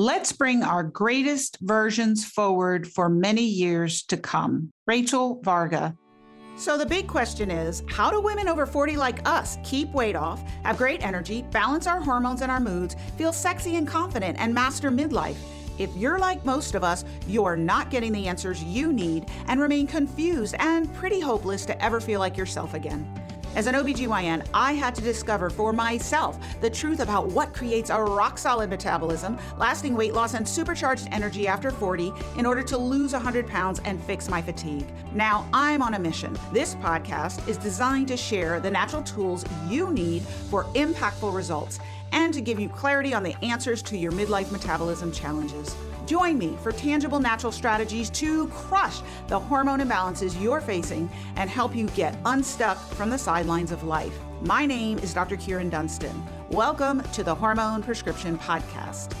Let's bring our greatest versions forward for many years to come. Rachel Varga. So, the big question is how do women over 40 like us keep weight off, have great energy, balance our hormones and our moods, feel sexy and confident, and master midlife? If you're like most of us, you're not getting the answers you need and remain confused and pretty hopeless to ever feel like yourself again. As an OBGYN, I had to discover for myself the truth about what creates a rock solid metabolism, lasting weight loss, and supercharged energy after 40 in order to lose 100 pounds and fix my fatigue. Now I'm on a mission. This podcast is designed to share the natural tools you need for impactful results and to give you clarity on the answers to your midlife metabolism challenges. Join me for tangible natural strategies to crush the hormone imbalances you're facing and help you get unstuck from the sidelines of life. My name is Dr. Kyrin Dunston. Welcome to the Hormone Prescription Podcast.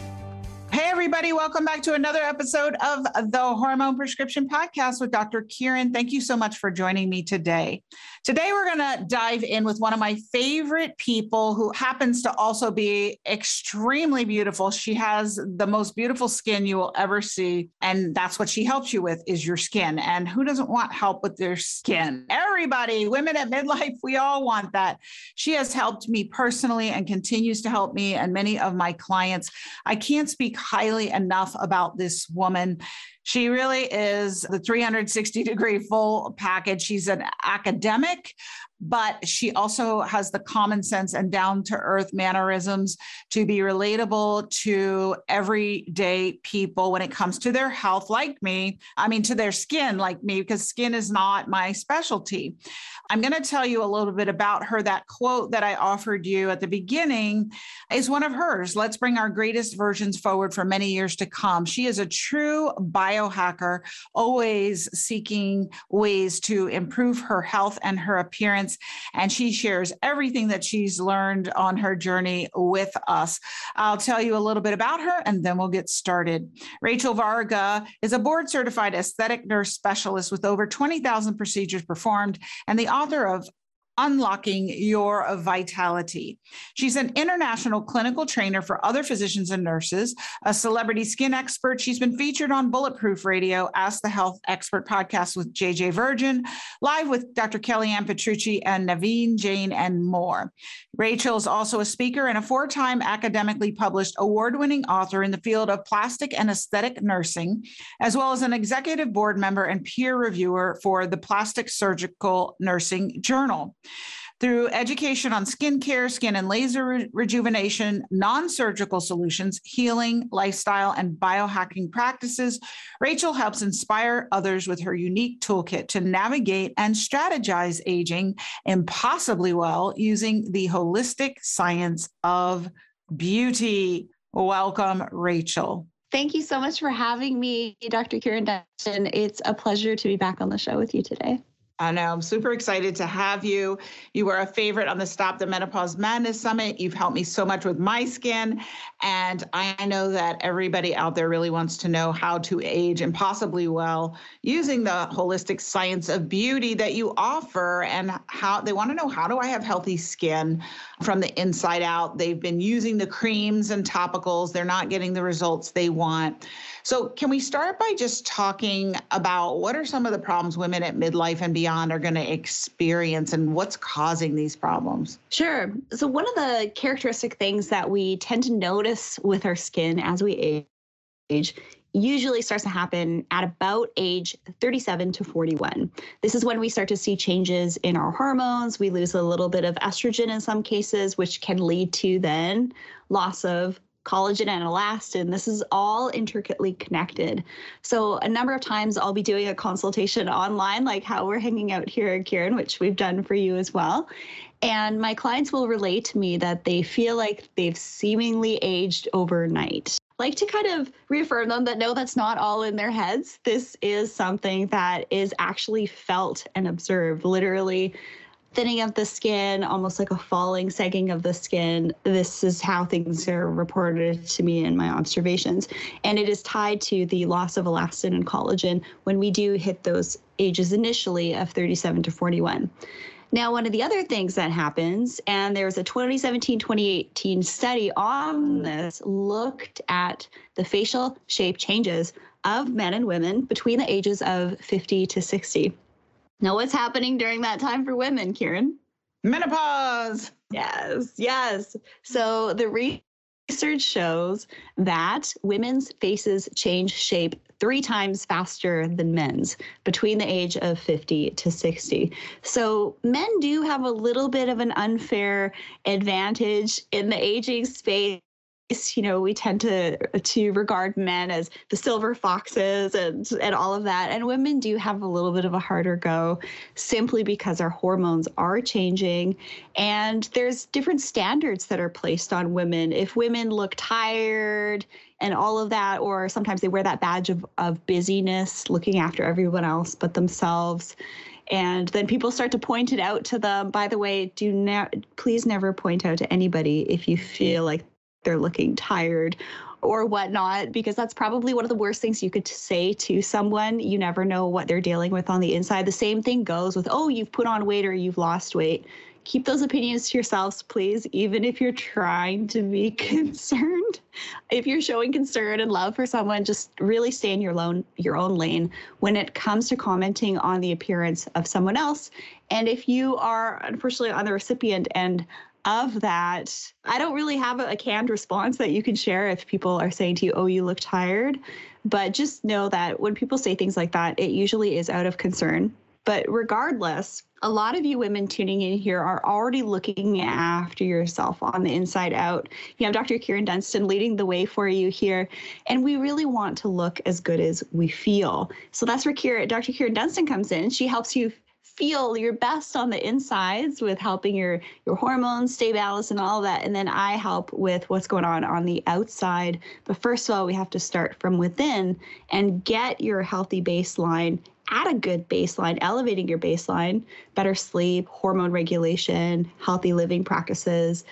Hey, everybody, welcome back to another episode of the Hormone Prescription Podcast with Dr. Kyrin. Thank you so much for joining me today. Today, we're going to dive in with one of my favorite people who happens to also be extremely beautiful. She has the most beautiful skin you will ever see. And that's what she helps you with is your skin. And who doesn't want help with their skin? Everybody, women at midlife, we all want that. She has helped me personally and continues to help me and many of my clients. I can't speak highly enough about this woman. She really is the 360 degree full package. She's an academic, but she also has the common sense and down to earth mannerisms to be relatable to everyday people when it comes to their health, like me. I mean, to their skin, like me, because skin is not my specialty. I'm going to tell you a little bit about her. That quote that I offered you at the beginning is one of hers. Let's bring our greatest versions forward for many years to come. She is a true biohacker, always seeking ways to improve her health and her appearance. And she shares everything that she's learned on her journey with us. I'll tell you a little bit about her and then we'll get started. Rachel Varga is a board certified aesthetic nurse specialist with over 20,000 procedures performed and the author of unlocking your vitality. She's an international clinical trainer for other physicians and nurses, a celebrity skin expert. She's been featured on Bulletproof Radio, Ask the Health Expert podcast with JJ Virgin, live with Dr. Kellyann Petrucci and Naveen Jain, and more. Rachel is also a speaker and a four time academically published award winning author in the field of plastic and aesthetic nursing, as well as an executive board member and peer reviewer for the Plastic Surgical Nursing Journal. Through education on skincare, skin and laser re- rejuvenation, non surgical solutions, healing, lifestyle, and biohacking practices, Rachel helps inspire others with her unique toolkit to navigate and strategize aging impossibly well using the holistic science of beauty. Welcome, Rachel. Thank you so much for having me, Dr. Kyrin Dunston. It's a pleasure to be back on the show with you today. I know. I'm super excited to have you. You were a favorite on the Stop the Menopause Madness Summit. You've helped me so much with my skin. And I know that everybody out there really wants to know how to age and possibly well using the holistic science of beauty that you offer and how they want to know how do I have healthy skin from the inside out. They've been using the creams and topicals, they're not getting the results they want. So, can we start by just talking about what are some of the problems women at midlife and beyond are going to experience and what's causing these problems? Sure. So, one of the characteristic things that we tend to notice with our skin as we age usually starts to happen at about age 37 to 41. This is when we start to see changes in our hormones. We lose a little bit of estrogen in some cases, which can lead to then loss of collagen and elastin. This is all intricately connected. So, a number of times I'll be doing a consultation online, like how we're hanging out here at Kyrin, which we've done for you as well. And my clients will relate to me that they feel like they've seemingly aged overnight. Like to kind of reaffirm them that no, that's not all in their heads. This is something that is actually felt and observed. Literally, thinning of the skin, almost like a falling, sagging of the skin. This is how things are reported to me in my observations. And it is tied to the loss of elastin and collagen when we do hit those ages initially of 37 to 41. Now, one of the other things that happens, and there was a 2017 2018 study on mm. this, looked at the facial shape changes of men and women between the ages of 50 to 60. Now, what's happening during that time for women, Kyrin? Menopause. Yes, yes. So the research shows that women's faces change shape three times faster than men's between the age of 50 to 60. So men do have a little bit of an unfair advantage in the aging space you know we tend to to regard men as the silver foxes and and all of that. And women do have a little bit of a harder go simply because our hormones are changing. And there's different standards that are placed on women. If women look tired and all of that or sometimes they wear that badge of of busyness looking after everyone else but themselves and then people start to point it out to them. By the way do not please never point out to anybody if you feel like they're looking tired or whatnot, because that's probably one of the worst things you could say to someone. You never know what they're dealing with on the inside. The same thing goes with, oh, you've put on weight or you've lost weight. Keep those opinions to yourselves, please, even if you're trying to be concerned. If you're showing concern and love for someone, just really stay in your own your own lane when it comes to commenting on the appearance of someone else. And if you are unfortunately on the recipient end of that, I don't really have a, canned response that you can share if people are saying to you, oh, you look tired. But just know that when people say things like that, it usually is out of concern. But regardless, a lot of you women tuning in here are already looking after yourself on the inside out. You have Dr. Kyrin Dunston leading the way for you here, and we really want to look as good as we feel. So that's where Kyrin, Dr. Kyrin Dunston comes in. She helps you feel your best on the insides with helping your your hormones stay balanced and all that and then i help with what's going on on the outside but first of all we have to start from within and get your healthy baseline at a good baseline elevating your baseline better sleep hormone regulation healthy living practices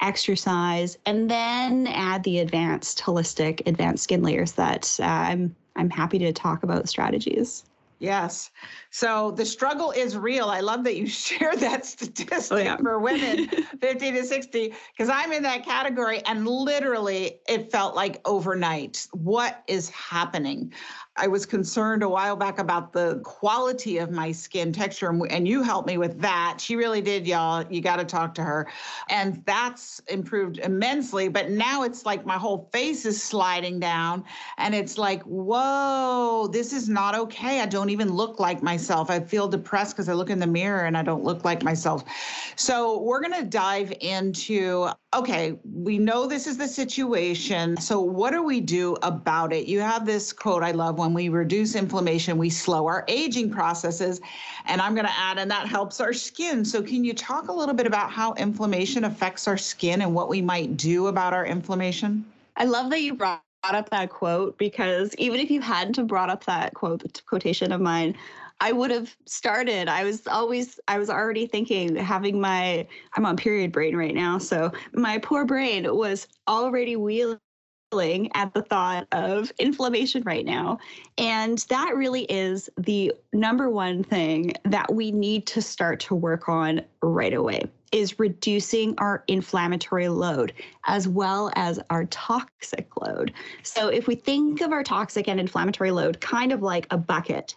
exercise and then add the advanced holistic advanced skin layers that uh, i'm i'm happy to talk about strategies Yes. So the struggle is real. I love that you share that statistic oh, yeah. for women 50 to 60, because I'm in that category and literally it felt like overnight. What is happening? I was concerned a while back about the quality of my skin texture, and you helped me with that. She really did, y'all. You got to talk to her. And that's improved immensely. But now it's like my whole face is sliding down, and it's like, whoa, this is not okay. I don't even look like myself. I feel depressed because I look in the mirror and I don't look like myself. So we're going to dive into okay, we know this is the situation. So, what do we do about it? You have this quote I love when we reduce inflammation, we slow our aging processes. And I'm going to add, and that helps our skin. So, can you talk a little bit about how inflammation affects our skin and what we might do about our inflammation? I love that you brought up that quote because even if you hadn't have brought up that quote quotation of mine, I would have started. I was always, I was already thinking, having my, I'm on period brain right now. So my poor brain was already wheeling at the thought of inflammation right now. And that really is the number one thing that we need to start to work on right away is reducing our inflammatory load as well as our toxic load. So if we think of our toxic and inflammatory load kind of like a bucket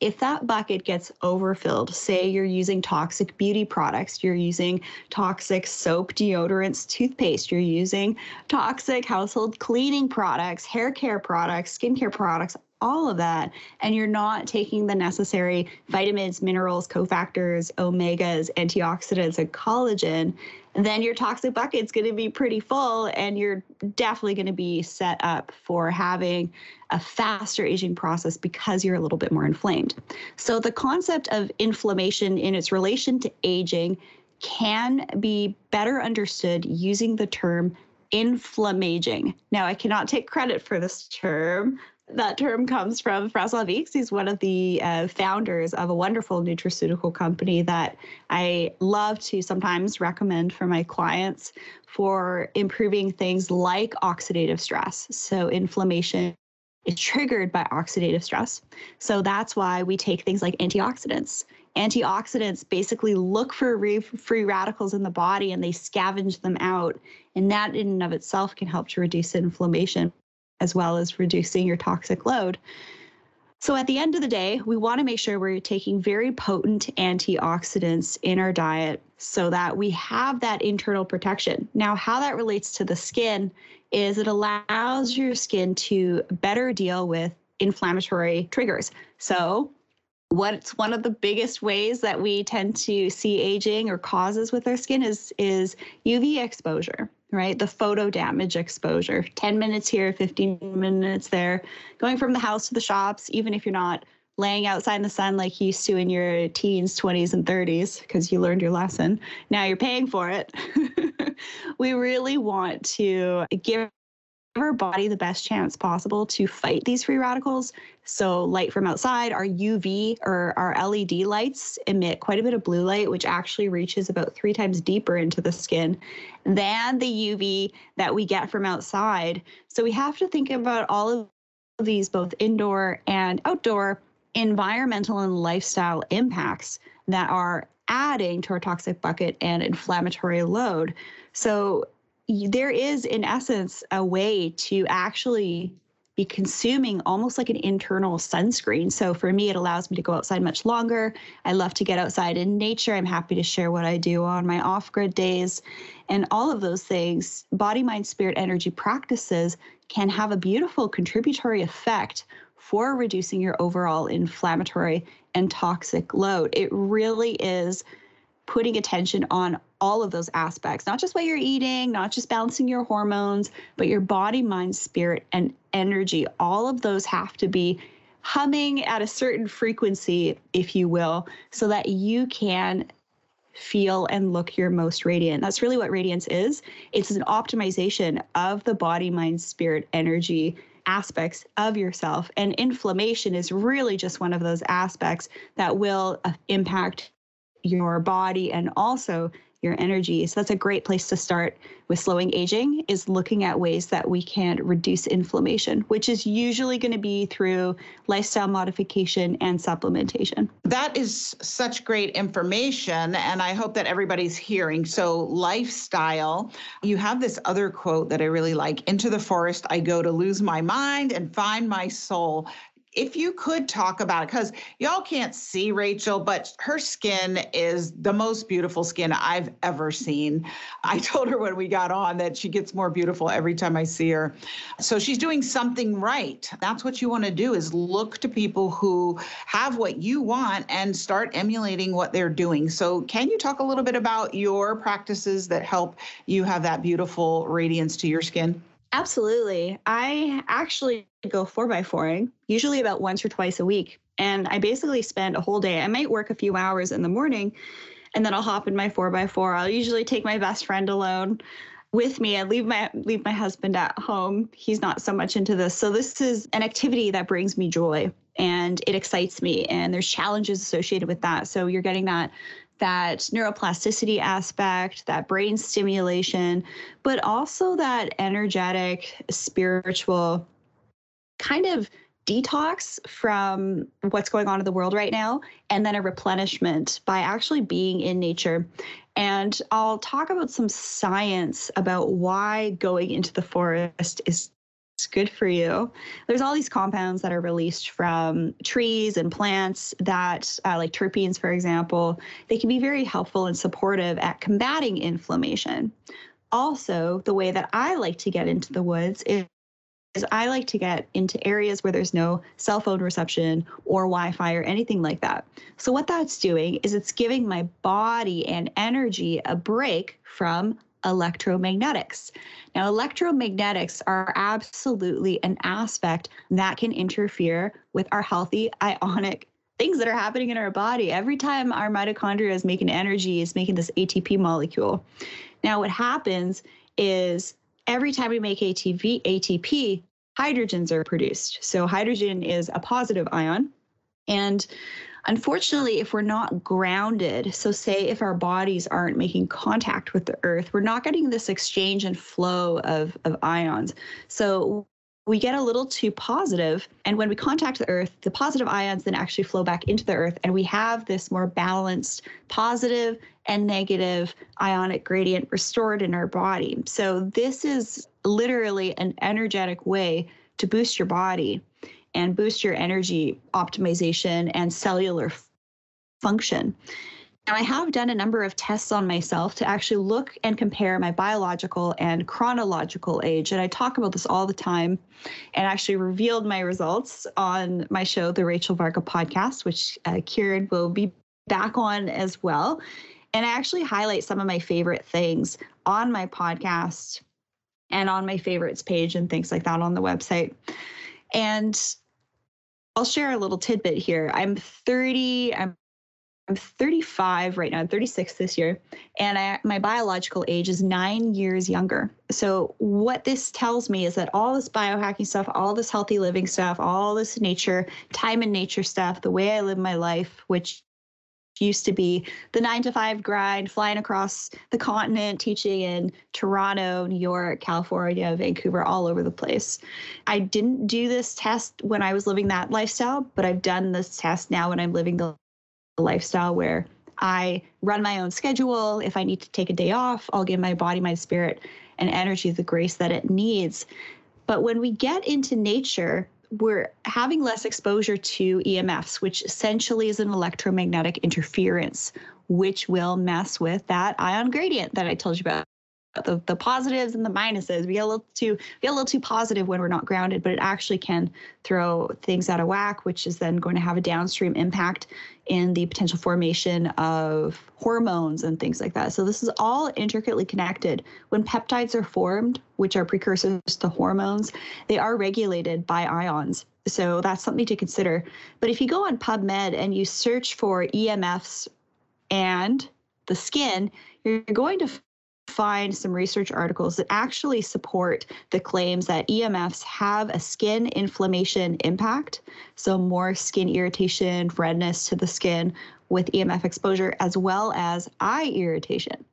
if that bucket gets overfilled, say you're using toxic beauty products, you're using toxic soap, deodorants, toothpaste, you're using toxic household cleaning products, hair care products, skincare products, all of that, and you're not taking the necessary vitamins, minerals, cofactors, omegas, antioxidants, and collagen, then your toxic bucket's going to be pretty full and you're definitely going to be set up for having a faster aging process because you're a little bit more inflamed. So the concept of inflammation in its relation to aging can be better understood using the term inflammaging. Now, I cannot take credit for this term that term comes from François Vieix. He's one of the uh, founders of a wonderful nutraceutical company that I love to sometimes recommend for my clients for improving things like oxidative stress. So, inflammation is triggered by oxidative stress. So, that's why we take things like antioxidants Antioxidants basically look for free radicals in the body and they scavenge them out. And that, in and of itself, can help to reduce inflammation as well as reducing your toxic load. So, at the end of the day, we want to make sure we're taking very potent antioxidants in our diet so that we have that internal protection. Now, how that relates to the skin is it allows your skin to better deal with inflammatory triggers. So, what's one of the biggest ways that we tend to see aging or causes with our skin is is UV exposure right? The photo damage exposure 10 minutes here, 15 minutes there, going from the house to the shops, even if you're not laying outside in the sun like you used to in your teens, 20s, and 30s because you learned your lesson. Now you're paying for it. we really want to give our body the best chance possible to fight these free radicals. So, light from outside, our UV or our LED lights emit quite a bit of blue light, which actually reaches about three times deeper into the skin than the UV that we get from outside. So, we have to think about all of these, both indoor and outdoor environmental and lifestyle impacts that are adding to our toxic bucket and inflammatory load. So, there is, in essence, a way to actually be consuming almost like an internal sunscreen. So for me, it allows me to go outside much longer. I love to get outside in nature. I'm happy to share what I do on my off grid days. And all of those things, body, mind, spirit, energy practices can have a beautiful contributory effect for reducing your overall inflammatory and toxic load. It really is putting attention on all of those aspects, not just what you're eating, not just balancing your hormones, but your body, mind, spirit, and energy. All of those have to be humming at a certain frequency, if you will, so that you can feel and look your most radiant. That's really what radiance is. It's an optimization of the body, mind, spirit, energy aspects of yourself. And inflammation is really just one of those aspects that will uh, impact your body and also your energy. So that's a great place to start with slowing aging is looking at ways that we can reduce inflammation, which is usually going to be through lifestyle modification and supplementation. That is such great information and I hope that everybody's hearing. So lifestyle, you have this other quote that I really like, into the forest I go to lose my mind and find my soul if you could talk about it, because y'all can't see Rachel, but her skin is the most beautiful skin I've ever seen. I told her when we got on that she gets more beautiful every time I see her. So she's doing something right. That's what you want to do is look to people who have what you want and start emulating what they're doing. So can you talk a little bit about your practices that help you have that beautiful radiance to your skin? Absolutely. I actually go four by fouring, usually about once or twice a week. And I basically spend a whole day. I might work a few hours in the morning and then I'll hop in my four by four. I'll usually take my best friend alone with me. I leave my leave my husband at home. He's not so much into this. So this is an activity that brings me joy and it excites me and there's challenges associated with that. So you're getting that that neuroplasticity aspect, that brain stimulation, but also that energetic, spiritual kind of detox from what's going on in the world right now, and then a replenishment by actually being in nature. And I'll talk about some science about why going into the forest is good for you. There's all these compounds that are released from trees and plants that, uh, like terpenes, for example, they can be very helpful and supportive at combating inflammation. Also, the way that I like to get into the woods is is I like to get into areas where there's no cell phone reception or Wi Fi or anything like that. So, what that's doing is it's giving my body and energy a break from electromagnetics. Now, electromagnetics are absolutely an aspect that can interfere with our healthy ionic things that are happening in our body. Every time our mitochondria is making energy, is making this ATP molecule. Now, what happens is every time we make ATP, ATP, hydrogens are produced. So hydrogen is a positive ion. And Unfortunately, if we're not grounded, so say if our bodies aren't making contact with the earth, we're not getting this exchange and flow of, of ions. So we get a little too positive, and when we contact the earth, the positive ions then actually flow back into the earth, and we have this more balanced positive and negative ionic gradient restored in our body. So, this is literally an energetic way to boost your body and boost your energy optimization and cellular function. Now, I have done a number of tests on myself to actually look and compare my biological and chronological age. And I talk about this all the time and actually revealed my results on my show, the Rachel Varga podcast, which uh, Kyrin will be back on as well. And I actually highlight some of my favorite things on my podcast and on my favorites page and things like that on the website. And I'll share a little tidbit here. I'm 30, I'm I'm 35 right now. I'm 36 this year, and I, my biological age is nine years younger. So what this tells me is that all this biohacking stuff, all this healthy living stuff, all this nature, time and nature stuff, the way I live my life, which used to be the nine to five grind, flying across the continent, teaching in Toronto, New York, California, Vancouver, all over the place. I didn't do this test when I was living that lifestyle, but I've done this test now when I'm living the lifestyle where I run my own schedule. If I need to take a day off, I'll give my body, my spirit, and energy the grace that it needs. But when we get into nature, we're having less exposure to EMFs, which essentially is an electromagnetic interference, which will mess with that ion gradient that I told you about the, the positives and the minuses. We get a little too we get a little too positive when we're not grounded, but it actually can throw things out of whack, which is then going to have a downstream impact in the potential formation of hormones and things like that. So this is all intricately connected. When peptides are formed, which are precursors to hormones, they are regulated by ions. So that's something to consider. But if you go on PubMed and you search for EMFs and the skin, you're going to find some research articles that actually support the claims that EMFs have a skin inflammation impact. So, more skin irritation, redness to the skin with EMF exposure, as well as eye irritation.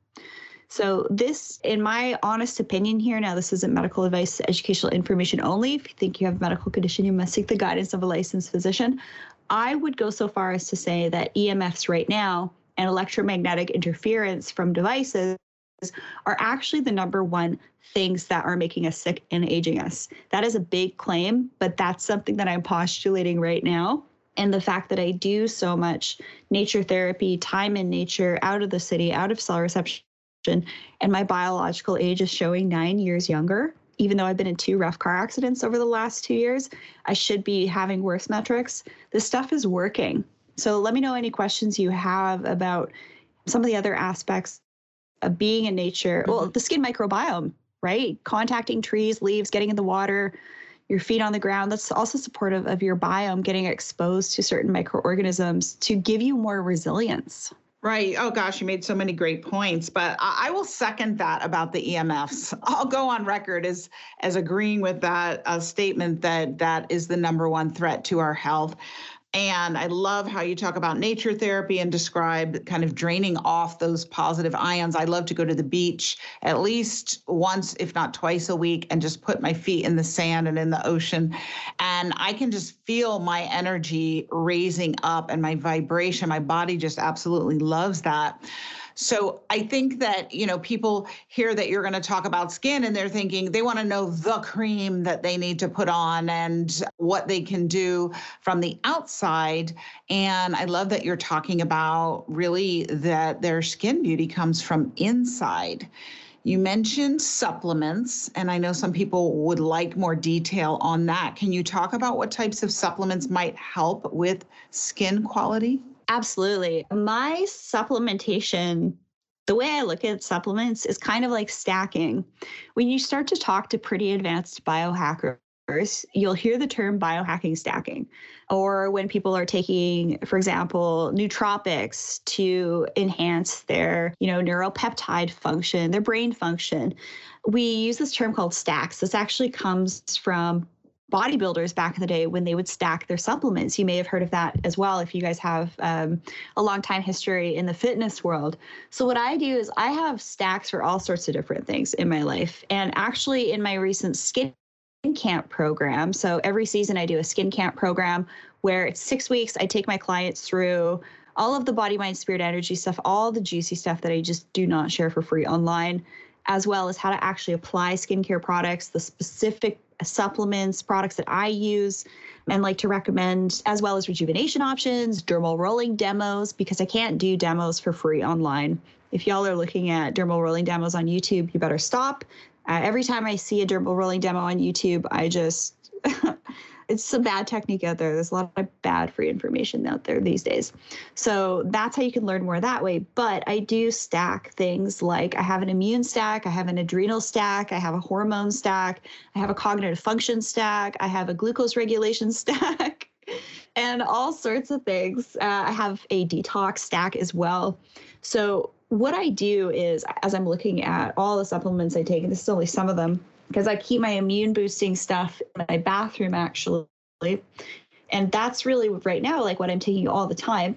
So, this, in my honest opinion here, now this isn't medical advice, educational information only. If you think you have a medical condition, you must seek the guidance of a licensed physician. I would go so far as to say that EMFs right now and electromagnetic interference from devices are actually the number one things that are making us sick and aging us. That is a big claim, but that's something that I'm postulating right now. And the fact that I do so much nature therapy, time in nature, out of the city, out of cell reception, and my biological age is showing nine years younger. Even though I've been in two rough car accidents over the last two years, I should be having worse metrics. This stuff is working. So let me know any questions you have about some of the other aspects being in nature. Mm-hmm. Well, the skin microbiome, right? Contacting trees, leaves, getting in the water, your feet on the ground. That's also supportive of your biome getting exposed to certain microorganisms to give you more resilience. Right. Oh gosh, you made so many great points, but I, I, will second that about the EMFs. I'll go on record as as agreeing with that uh, statement that that is the number one threat to our health. And I love how you talk about nature therapy and describe kind of draining off those positive ions. I love to go to the beach at least once, if not twice a week, and just put my feet in the sand and in the ocean. And I can just feel my energy raising up and my vibration. My body just absolutely loves that. So I think that, you know, people hear that you're going to talk about skin and they're thinking they want to know the cream that they need to put on and what they can do from the outside. And I love that you're talking about really that their skin beauty comes from inside. You mentioned supplements, and I know some people would like more detail on that. Can you talk about what types of supplements might help with skin quality? Absolutely. My supplementation, the way I look at supplements is kind of like stacking. When you start to talk to pretty advanced biohackers, you'll hear the term biohacking stacking. Or when people are taking, for example, nootropics to enhance their, you know, neuropeptide function, their brain function. We use this term called stacks. This actually comes from bodybuilders back in the day when they would stack their supplements. You may have heard of that as well if you guys have um, a long time history in the fitness world. So, what I do is I have stacks for all sorts of different things in my life. And actually, in my recent skin camp program. So every season I do a skin camp program where it's six weeks. I take my clients through all of the body, mind, spirit, energy stuff, all the juicy stuff that I just do not share for free online, as well as how to actually apply skincare products, the specific supplements, products that I use and like to recommend, as well as rejuvenation options, dermal rolling demos, because I can't do demos for free online. If y'all are looking at dermal rolling demos on YouTube, you better stop. Uh, every time I see a dermal rolling demo on YouTube, I just it's a bad technique out there. There's a lot of bad free information out there these days. So that's how you can learn more that way. But I do stack things like I have an immune stack, I have an adrenal stack, I have a hormone stack, I have a cognitive function stack, I have a glucose regulation stack. and all sorts of things. Uh, I have a detox stack as well. So, what I do is, as I'm looking at all the supplements I take, and this is only some of them, because I keep my immune boosting stuff in my bathroom actually. And that's really right now like what I'm taking all the time.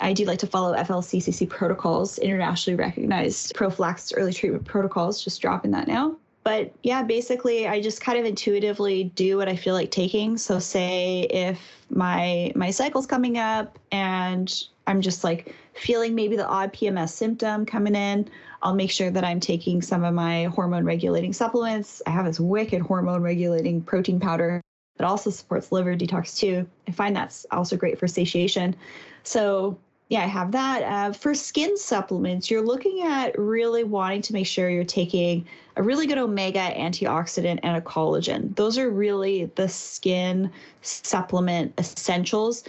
I do like to follow FLCCC protocols, internationally recognized prophylaxis early treatment protocols, just dropping that now. But yeah, basically I just kind of intuitively do what I feel like taking. So say if my my cycle's coming up and I'm just like feeling maybe the odd PMS symptom coming in, I'll make sure that I'm taking some of my hormone regulating supplements. I have this wicked hormone regulating protein powder that also supports liver detox too. I find that's also great for satiation. So, yeah, I have that. Uh, for skin supplements, you're looking at really wanting to make sure you're taking a really good omega antioxidant and a collagen. Those are really the skin supplement essentials.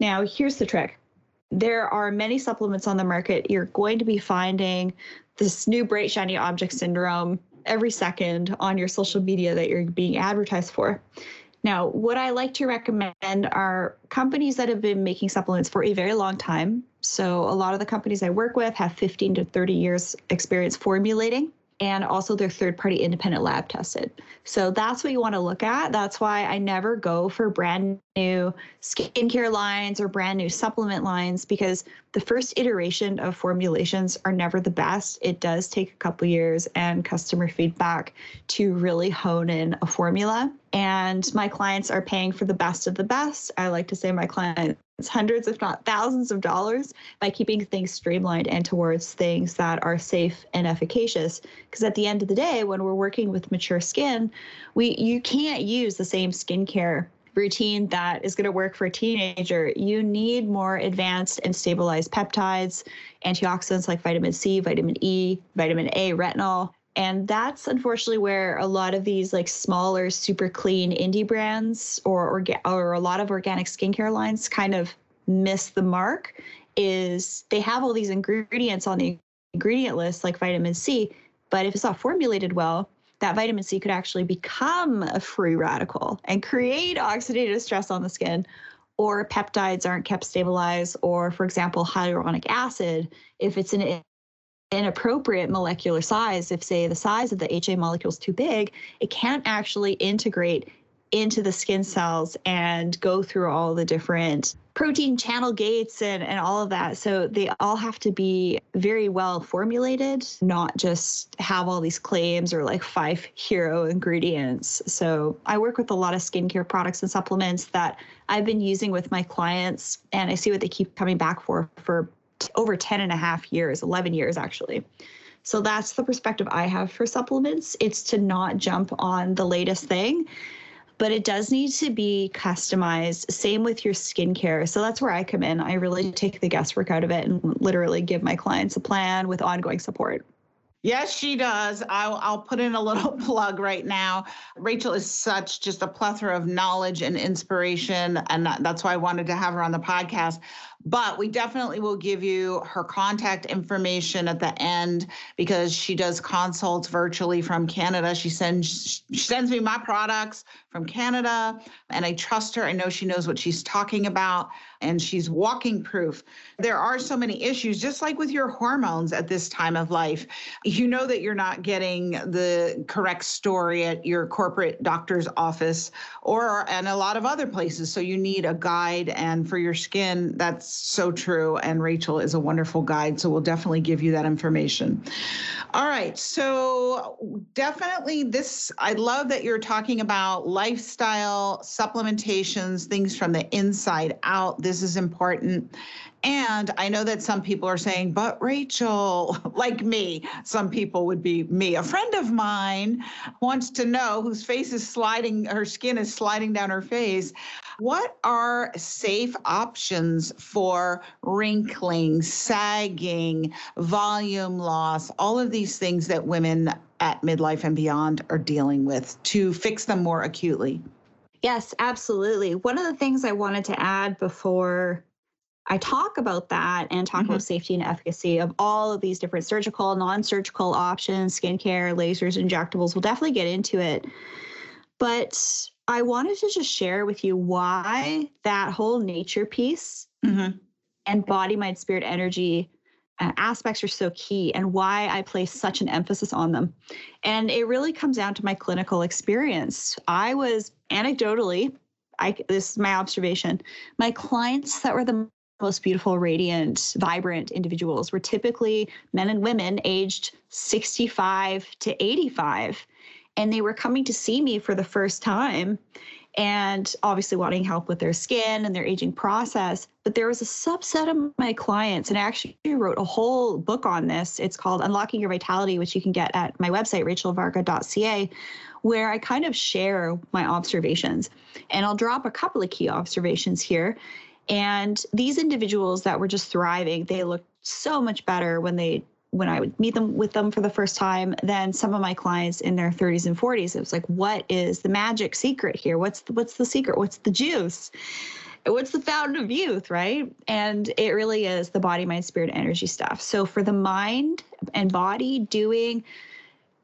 Now, here's the trick there are many supplements on the market. You're going to be finding this new bright shiny object syndrome every second on your social media that you're being advertised for. Now, what I like to recommend are companies that have been making supplements for a very long time. So, a lot of the companies I work with have 15 to 30 years experience formulating and also they're third party independent lab tested. So that's what you want to look at. That's why I never go for brand new skincare lines or brand new supplement lines because the first iteration of formulations are never the best. It does take a couple years and customer feedback to really hone in a formula. And my clients are paying for the best of the best. I like to say my clients hundreds, if not thousands of dollars by keeping things streamlined and towards things that are safe and efficacious. Because at the end of the day, when we're working with mature skin, we you can't use the same skincare routine that is going to work for a teenager. You need more advanced and stabilized peptides, antioxidants like vitamin C, vitamin E, vitamin A, retinol, and that's unfortunately where a lot of these like smaller super clean indie brands or orga- or a lot of organic skincare lines kind of miss the mark is they have all these ingredients on the ingredient list like vitamin C but if it's not formulated well that vitamin C could actually become a free radical and create oxidative stress on the skin or peptides aren't kept stabilized or for example hyaluronic acid if it's an inappropriate molecular size, if say the size of the HA molecule is too big, it can't actually integrate into the skin cells and go through all the different protein channel gates and, and all of that. So they all have to be very well formulated, not just have all these claims or like five hero ingredients. So I work with a lot of skincare products and supplements that I've been using with my clients and I see what they keep coming back for for over 10 and a half years, 11 years actually. So that's the perspective I have for supplements. It's to not jump on the latest thing, but it does need to be customized. Same with your skincare. So that's where I come in. I really take the guesswork out of it and literally give my clients a plan with ongoing support. Yes, she does. I'll, I'll put in a little plug right now. Rachel is such just a plethora of knowledge and inspiration. And that's why I wanted to have her on the podcast. But we definitely will give you her contact information at the end because she does consults virtually from Canada. She sends she sends me my products from Canada and I trust her. I know she knows what she's talking about and she's walking proof. There are so many issues just like with your hormones at this time of life you know that you're not getting the correct story at your corporate doctor's office or in a lot of other places. So you need a guide. And for your skin, that's so true. And Rachel is a wonderful guide. So we'll definitely give you that information. All right. So definitely this, I love that you're talking about lifestyle supplementations, things from the inside out. This is important. And I know that some people are saying, but Rachel, like me, some people would be me. A friend of mine wants to know whose face is sliding, her skin is sliding down her face. What are safe options for wrinkling, sagging, volume loss, all of these things that women at midlife and beyond are dealing with to fix them more acutely? Yes, absolutely. One of the things I wanted to add before I talk about that and talk mm-hmm. about safety and efficacy of all of these different surgical, non surgical options, skincare, lasers, injectables. We'll definitely get into it. But I wanted to just share with you why that whole nature piece mm-hmm. and body, mind, spirit, energy uh, aspects are so key and why I place such an emphasis on them. And it really comes down to my clinical experience. I was anecdotally, I, this is my observation, my clients that were the most beautiful, radiant, vibrant individuals were typically men and women aged 65 to 85. And they were coming to see me for the first time and obviously wanting help with their skin and their aging process. But there was a subset of my clients, and I actually wrote a whole book on this. It's called Unlocking Your Vitality, which you can get at my website, rachelvarga.ca, where I kind of share my observations. And I'll drop a couple of key observations here. And these individuals that were just thriving, they looked so much better when they when I would meet them with them for the first time than some of my clients in their 30s and 40s. It was like, what is the magic secret here? What's the, what's the secret? What's the juice? What's the fountain of youth, right? And it really is the body, mind, spirit, energy stuff. So for the mind and body doing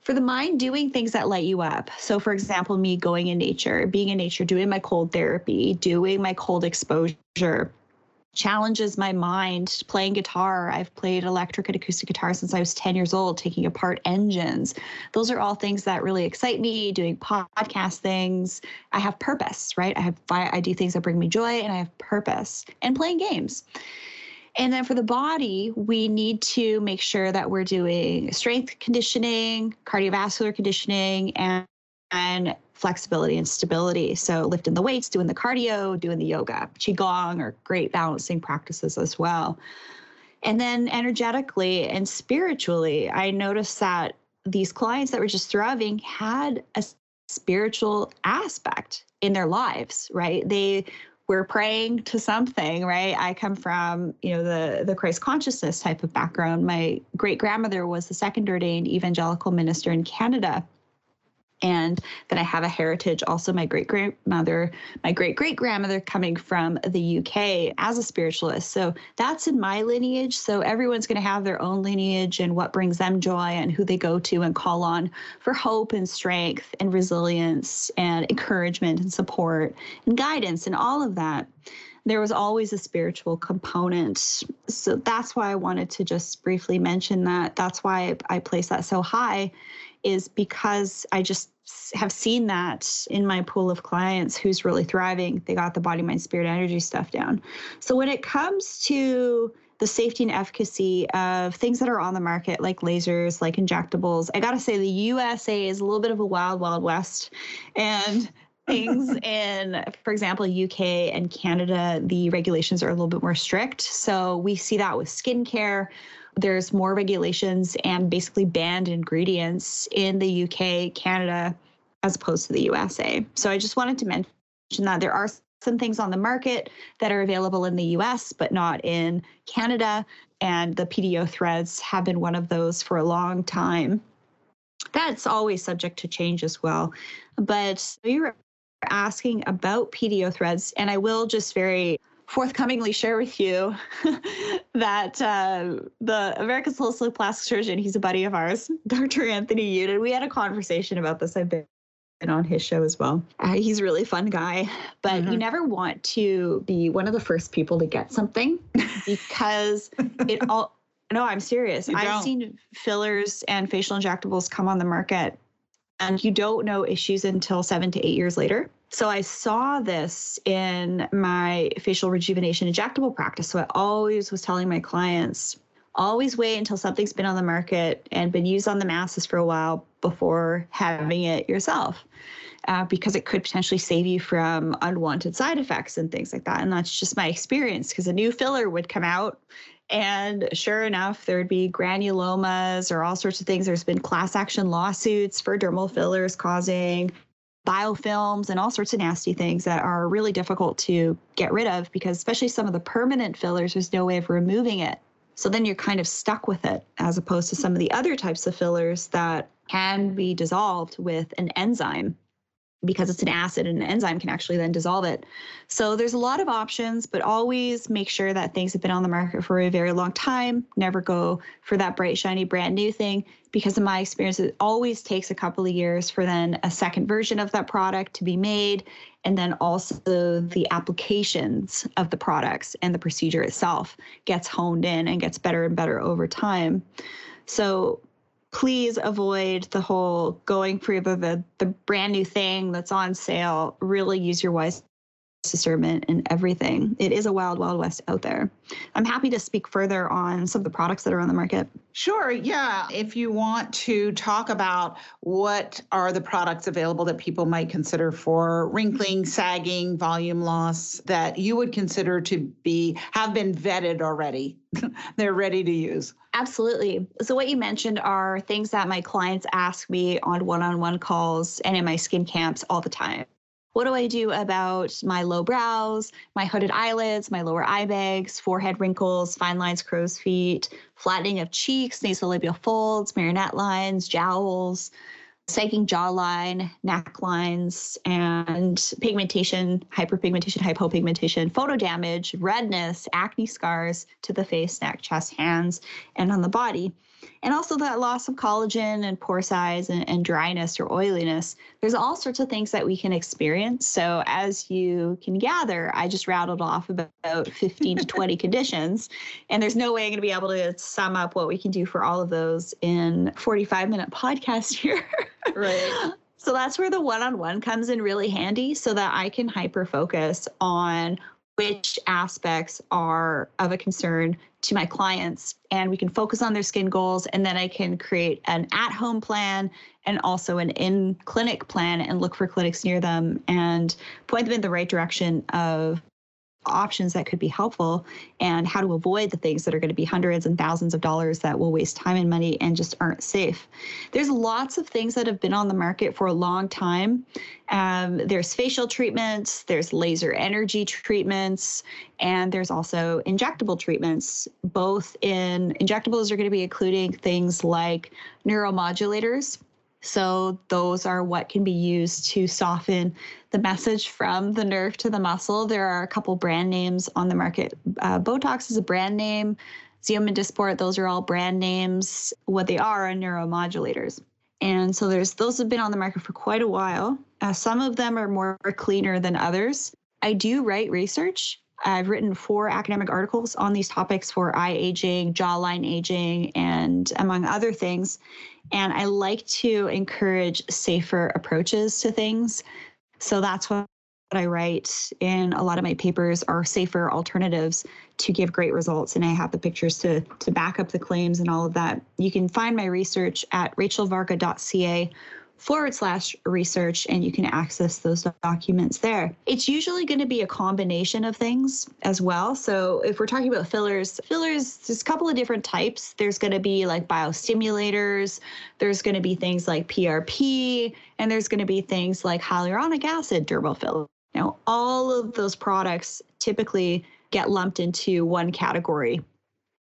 for the mind doing things that light you up. So, for example, me going in nature, being in nature, doing my cold therapy, doing my cold exposure challenges my mind. Playing guitar i've played electric and acoustic guitar since i was 10 years old taking apart engines. Those are all things that really excite me doing podcast things. I have purpose right? I have i do things that bring me joy and i have purpose. And playing games and then for the body, we need to make sure that we're doing strength conditioning, cardiovascular conditioning, and, and flexibility and stability. So lifting the weights, doing the cardio, doing the yoga, qigong are great balancing practices as well. And then energetically and spiritually, I noticed that these clients that were just thriving had a spiritual aspect in their lives, right? They we're praying to something, right? I come from, you know, the the Christ consciousness type of background. My great grandmother was the second ordained evangelical minister in Canada and then I have a heritage. Also, my great grandmother, my great great grandmother coming from the UK as a spiritualist. So that's in my lineage. So everyone's going to have their own lineage and what brings them joy and who they go to and call on for hope and strength and resilience and encouragement and support and guidance and all of that there was always a spiritual component. So that's why I wanted to just briefly mention that. That's why I place that so high, is because I just have seen that in my pool of clients who's really thriving. They got the body, mind, spirit, energy stuff down. So when it comes to the safety and efficacy of things that are on the market, like lasers, like injectables, I gotta say the USA is a little bit of a wild, wild west. And things in, for example, UK and Canada, the regulations are a little bit more strict. So we see that with skincare. There's more regulations and basically banned ingredients in the UK, Canada, as opposed to the USA. So I just wanted to mention that there are some things on the market that are available in the US, but not in Canada. And the PDO threads have been one of those for a long time. That's always subject to change as well. But you're asking about PDO threads, and I will just very forthcomingly share with you that uh, the American Holistic Plastic Surgeon, he's a buddy of ours, Dr. Anthony Youn, we had a conversation about this. I've been on his show as well. Uh, he's a really fun guy, but mm-hmm. you never want to be one of the first people to get something because it all No, I'm serious. I've seen fillers and facial injectables come on the market, and you don't know issues until seven to eight years later. So I saw this in my facial rejuvenation injectable practice. So I always was telling my clients, always wait until something's been on the market and been used on the masses for a while before having it yourself. Uh, because it could potentially save you from unwanted side effects and things like that. And that's just my experience because a new filler would come out. And sure enough, there would be granulomas or all sorts of things. There's been class action lawsuits for dermal fillers causing biofilms and all sorts of nasty things that are really difficult to get rid of because especially some of the permanent fillers there's no way of removing it. So then you're kind of stuck with it as opposed to some of the other types of fillers that can be dissolved with an enzyme because it's an acid and an enzyme can actually then dissolve it. So there's a lot of options, but always make sure that things have been on the market for a very long time. Never go for that bright, shiny, brand new thing because in my experience, it always takes a couple of years for then a second version of that product to be made. And then also the applications of the products and the procedure itself gets honed in and gets better and better over time. So please avoid the whole going for the, the, the brand new thing that's on sale. Really use your wise discernment and everything. It is a wild, wild west out there. I'm happy to speak further on some of the products that are on the market. Sure. Yeah. If you want to talk about what are the products available that people might consider for wrinkling, sagging, volume loss that you would consider to be have been vetted already. They're ready to use. Absolutely. So, what you mentioned are things that my clients ask me on one on one calls and in my skin camps all the time. What do I do about my low brows, my hooded eyelids, my lower eye bags, forehead wrinkles, fine lines, crow's feet, flattening of cheeks, nasolabial folds, marionette lines, jowls, sagging jawline, necklines, and pigmentation, hyperpigmentation, hypopigmentation, photo damage, redness, acne scars to the face, neck, chest, hands, and on the body and also that loss of collagen and pore size and, and, dryness or oiliness. There's all sorts of things that we can experience. So, as you can gather, I just rattled off about 15 to 20 conditions, and there's no way I'm going to be able to sum up what we can do for all of those in 45 minute podcast here. Right. So that's where the one on one comes in really handy so that I can hyper focus on which aspects are of a concern to my clients. And we can focus on their skin goals and then i can create an at home plan and also an in clinic plan and look for clinics near them and point them in the right direction of options that could be helpful and how to avoid the things that are going to be hundreds and thousands of dollars that will waste time and money and just aren't safe. There's lots of things that have been on the market for a long time. Um, there's facial treatments, there's laser energy treatments, and there's also injectable treatments. Both in injectables are going to be including things like neuromodulators so those are what can be used to soften the message from the nerve to the muscle. There are a couple brand names on the market. Uh, Botox is a brand name. Xeomin Dysport, those are all brand names. What they are are neuromodulators. And so there's those have been on the market for quite a while. Uh, some of them are more cleaner than others. I do write research. I've written four academic articles on these topics for eye aging, jawline aging, and among other things. And I like to encourage safer approaches to things. So that's what I write in a lot of my papers are safer alternatives to give great results. And I have the pictures to, to back up the claims and all of that. You can find my research at rachelvarga.ca forward slash research and you can access those documents there. It's usually going to be a combination of things as well. So if we're talking about fillers, fillers, there's a couple of different types. There's going to be like biostimulators, there's going to be things like PRP, and there's going to be things like hyaluronic acid dermal filler. Now, all of those products typically get lumped into one category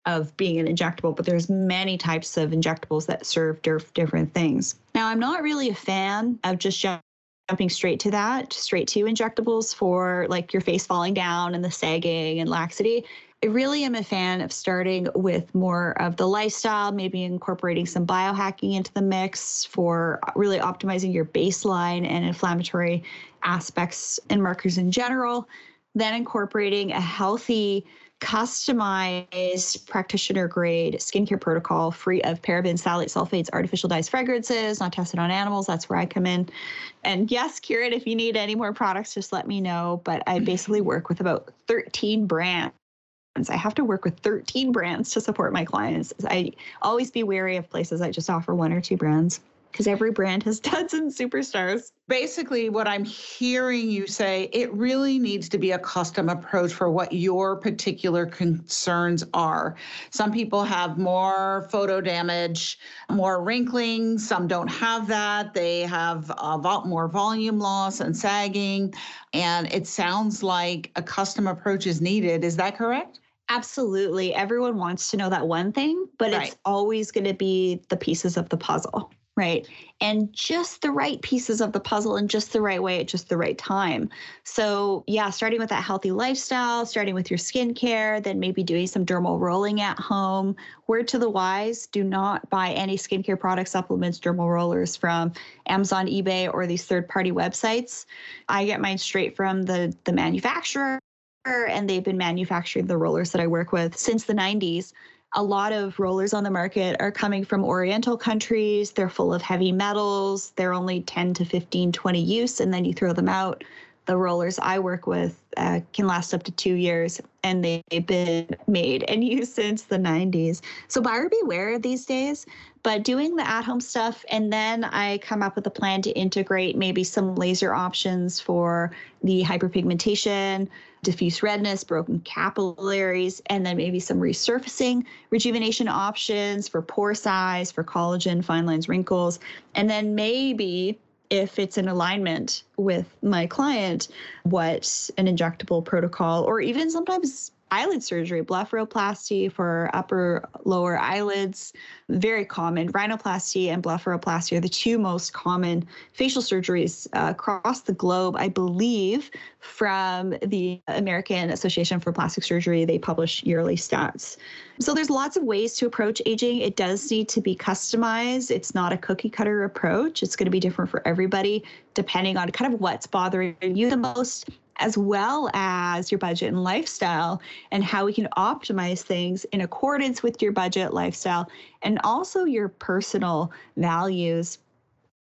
of being an injectable, but there's many types of injectables that serve different things. Now, I'm not really a fan of just jumping straight to that, straight to injectables for like your face falling down and the sagging and laxity. I really am a fan of starting with more of the lifestyle, maybe incorporating some biohacking into the mix for really optimizing your baseline and inflammatory aspects and markers in general. Then incorporating a healthy customized practitioner grade skincare protocol free of parabens, phthalates, sulfates, artificial dyes, fragrances, not tested on animals. That's where I come in. And yes, Kyrin, if you need any more products, just let me know. But I basically work with about 13 brands. I have to work with 13 brands to support my clients. I always be wary of places that just offer one or two brands because every brand has duds and superstars. Basically, what I'm hearing you say, it really needs to be a custom approach for what your particular concerns are. Some people have more photo damage, more wrinkling. Some don't have that. They have uh, more volume loss and sagging. And it sounds like a custom approach is needed. Is that correct? Absolutely. Everyone wants to know that one thing, but right. it's always going to be the pieces of the puzzle. Right. And just the right pieces of the puzzle in just the right way at just the right time. So, yeah, starting with that healthy lifestyle, starting with your skincare, then maybe doing some dermal rolling at home. Word to the wise do not buy any skincare product supplements, dermal rollers from Amazon, eBay, or these third party websites. I get mine straight from the, the manufacturer and they've been manufacturing the rollers that I work with since the 90s a lot of rollers on the market are coming from oriental countries. They're full of heavy metals. They're only 10 to 15 20 use and then you throw them out. The rollers i work with uh, can last up to two years and they've been made and used since the 90s so buyer beware these days but doing the at home stuff and then i come up with a plan to integrate maybe some laser options for the hyperpigmentation diffuse redness, broken capillaries, and then maybe some resurfacing rejuvenation options for pore size, for collagen, fine lines, wrinkles, and then maybe if it's in alignment with my client, what an injectable protocol or even sometimes eyelid surgery, blepharoplasty for upper lower eyelids, very common. Rhinoplasty and blepharoplasty are the two most common facial surgeries uh, across the globe, I believe, from the American Association for Plastic Surgery. They publish yearly stats. So there's lots of ways to approach aging. It does need to be customized. It's not a cookie cutter approach. It's going to be different for everybody depending on kind of what's bothering you the most as well as your budget and lifestyle, and how we can optimize things in accordance with your budget, lifestyle, and also your personal values.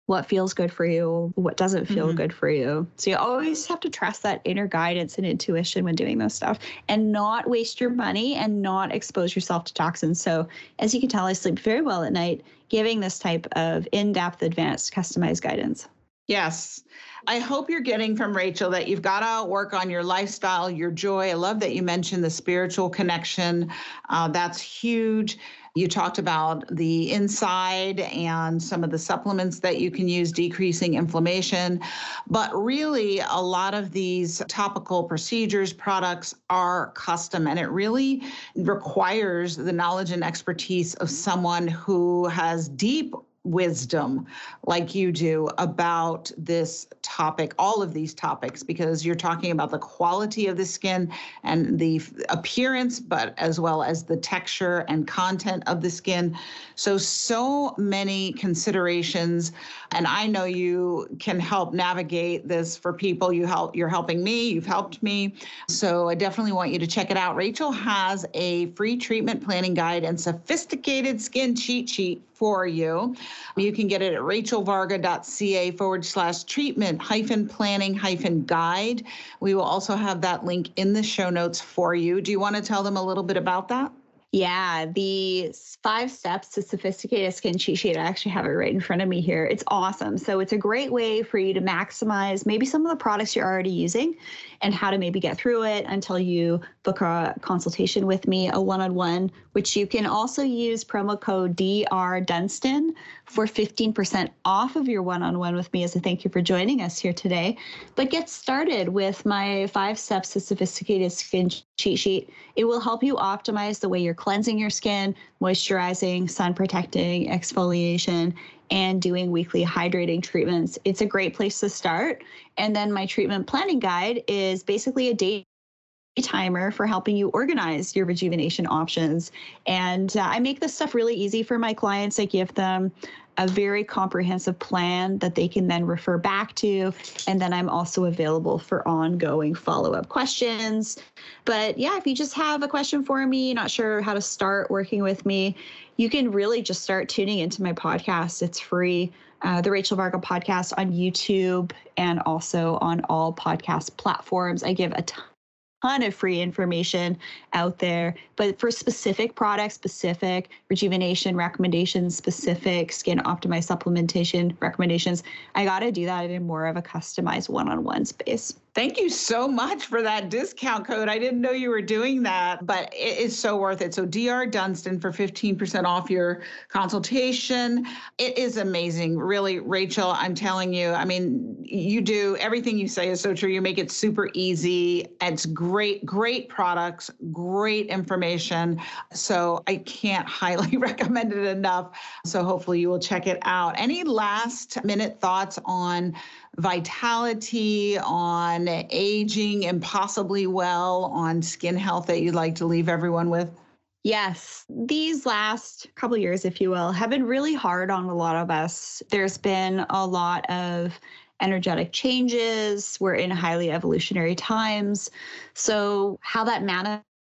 What feels good for you, what doesn't feel mm-hmm. good for you. So you always have to trust that inner guidance and intuition when doing those stuff and not waste your money and not expose yourself to toxins. So, as you can tell, I sleep very well at night giving this type of in depth, advanced, customized guidance. Yes. I hope you're getting from Rachel that you've got to work on your lifestyle, your joy. I love that you mentioned the spiritual connection. Uh, that's huge. You talked about the inside and some of the supplements that you can use decreasing inflammation. But really, a lot of these topical procedures, products are custom, and it really requires the knowledge and expertise of someone who has deep wisdom like you do about this topic, all of these topics, because you're talking about the quality of the skin and the appearance, but as well as the texture and content of the skin. So, so many considerations. And I know you can help navigate this for people. You help, you're helping me, you've helped me. So I definitely want you to check it out. Rachel has a free treatment planning guide and sophisticated skin cheat sheet for you. You can get it at rachelvarga.ca forward slash treatment hyphen planning hyphen guide. We will also have that link in the show notes for you. Do you want to tell them a little bit about that? Yeah, the five steps to sophisticated skin cheat sheet. I actually have it right in front of me here. It's awesome. So it's a great way for you to maximize maybe some of the products you're already using and how to maybe get through it until you book a consultation with me, a one-on-one, which you can also use promo code DR Dunston for 15% off of your one-on-one with me as a thank you for joining us here today. But get started with my five steps to sophisticated skin cheat sheet. It will help you optimize the way you're cleansing your skin, moisturizing, sun protecting, exfoliation, and doing weekly hydrating treatments. It's a great place to start. And then my treatment planning guide is basically a day timer for helping you organize your rejuvenation options. And uh, I make this stuff really easy for my clients. I give them a very comprehensive plan that they can then refer back to. And then I'm also available for ongoing follow up questions. But yeah, if you just have a question for me, not sure how to start working with me, you can really just start tuning into my podcast. It's free. Uh, the Rachel Varga podcast on YouTube and also on all podcast platforms. I give a ton ton of free information out there. But for specific products, specific rejuvenation recommendations, specific skin optimized supplementation recommendations, I got to do that in more of a customized one on one space. Thank you so much for that discount code. I didn't know you were doing that, but it is so worth it. So, DR Dunston for 15% off your consultation. It is amazing. Really, Rachel, I'm telling you, I mean, you do everything you say is so true. You make it super easy. It's great, great products, great information. So, I can't highly recommend it enough. So, hopefully, you will check it out. Any last minute thoughts on? Vitality, on aging impossibly well, on skin health that you'd like to leave everyone with? Yes, these last couple years, if you will, have been really hard on a lot of us. There's been a lot of energetic changes. We're in highly evolutionary times. So, how that manifests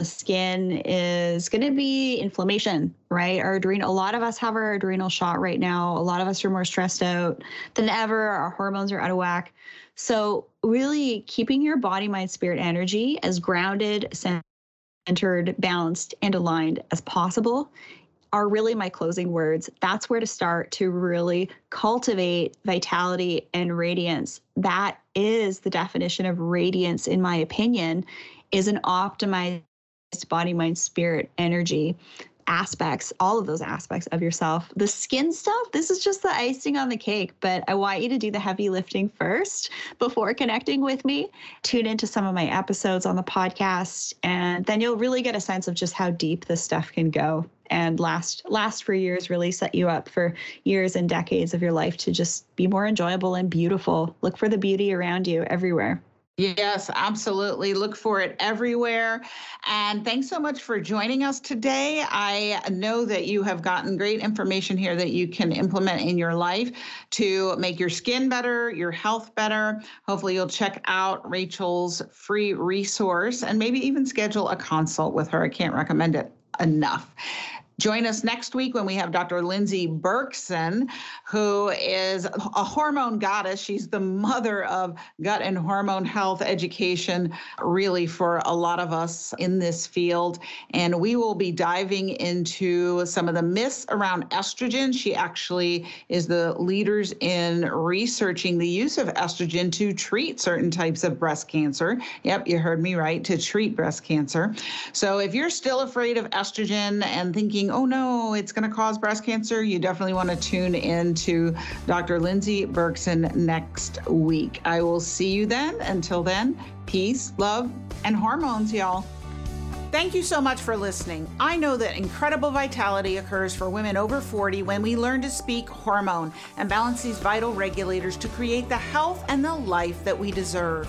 the skin is going to be inflammation, right? Our adrenal, a lot of us have our adrenal shot right now. A lot of us are more stressed out than ever. Our hormones are out of whack. So, really keeping your body, mind, spirit energy as grounded, centered, balanced, and aligned as possible are really my closing words. That's where to start to really cultivate vitality and radiance. That is the definition of radiance, in my opinion, is an optimized body, mind, spirit, energy aspects, all of those aspects of yourself. The skin stuff, this is just the icing on the cake, but I want you to do the heavy lifting first before connecting with me. Tune into some of my episodes on the podcast, and then you'll really get a sense of just how deep this stuff can go and last last for years really set you up for years and decades of your life to just be more enjoyable and beautiful look for the beauty around you everywhere Yes, absolutely. Look for it everywhere. And thanks so much for joining us today. I know that you have gotten great information here that you can implement in your life to make your skin better, your health better. Hopefully, you'll check out Rachel's free resource and maybe even schedule a consult with her. I can't recommend it enough. Join us next week when we have Dr. Lindsey Berkson, who is a hormone goddess. She's the mother of gut and hormone health education, really, for a lot of us in this field. And we will be diving into some of the myths around estrogen. She actually is the leaders in researching the use of estrogen to treat certain types of breast cancer. Yep, you heard me right, to treat breast cancer. So if you're still afraid of estrogen and thinking, oh no, it's going to cause breast cancer, you definitely want to tune in to Dr. Lindsey Berkson next week. I will see you then. Until then, peace, love, and hormones, y'all. Thank you so much for listening. I know that incredible vitality occurs for women over 40 when we learn to speak hormone and balance these vital regulators to create the health and the life that we deserve.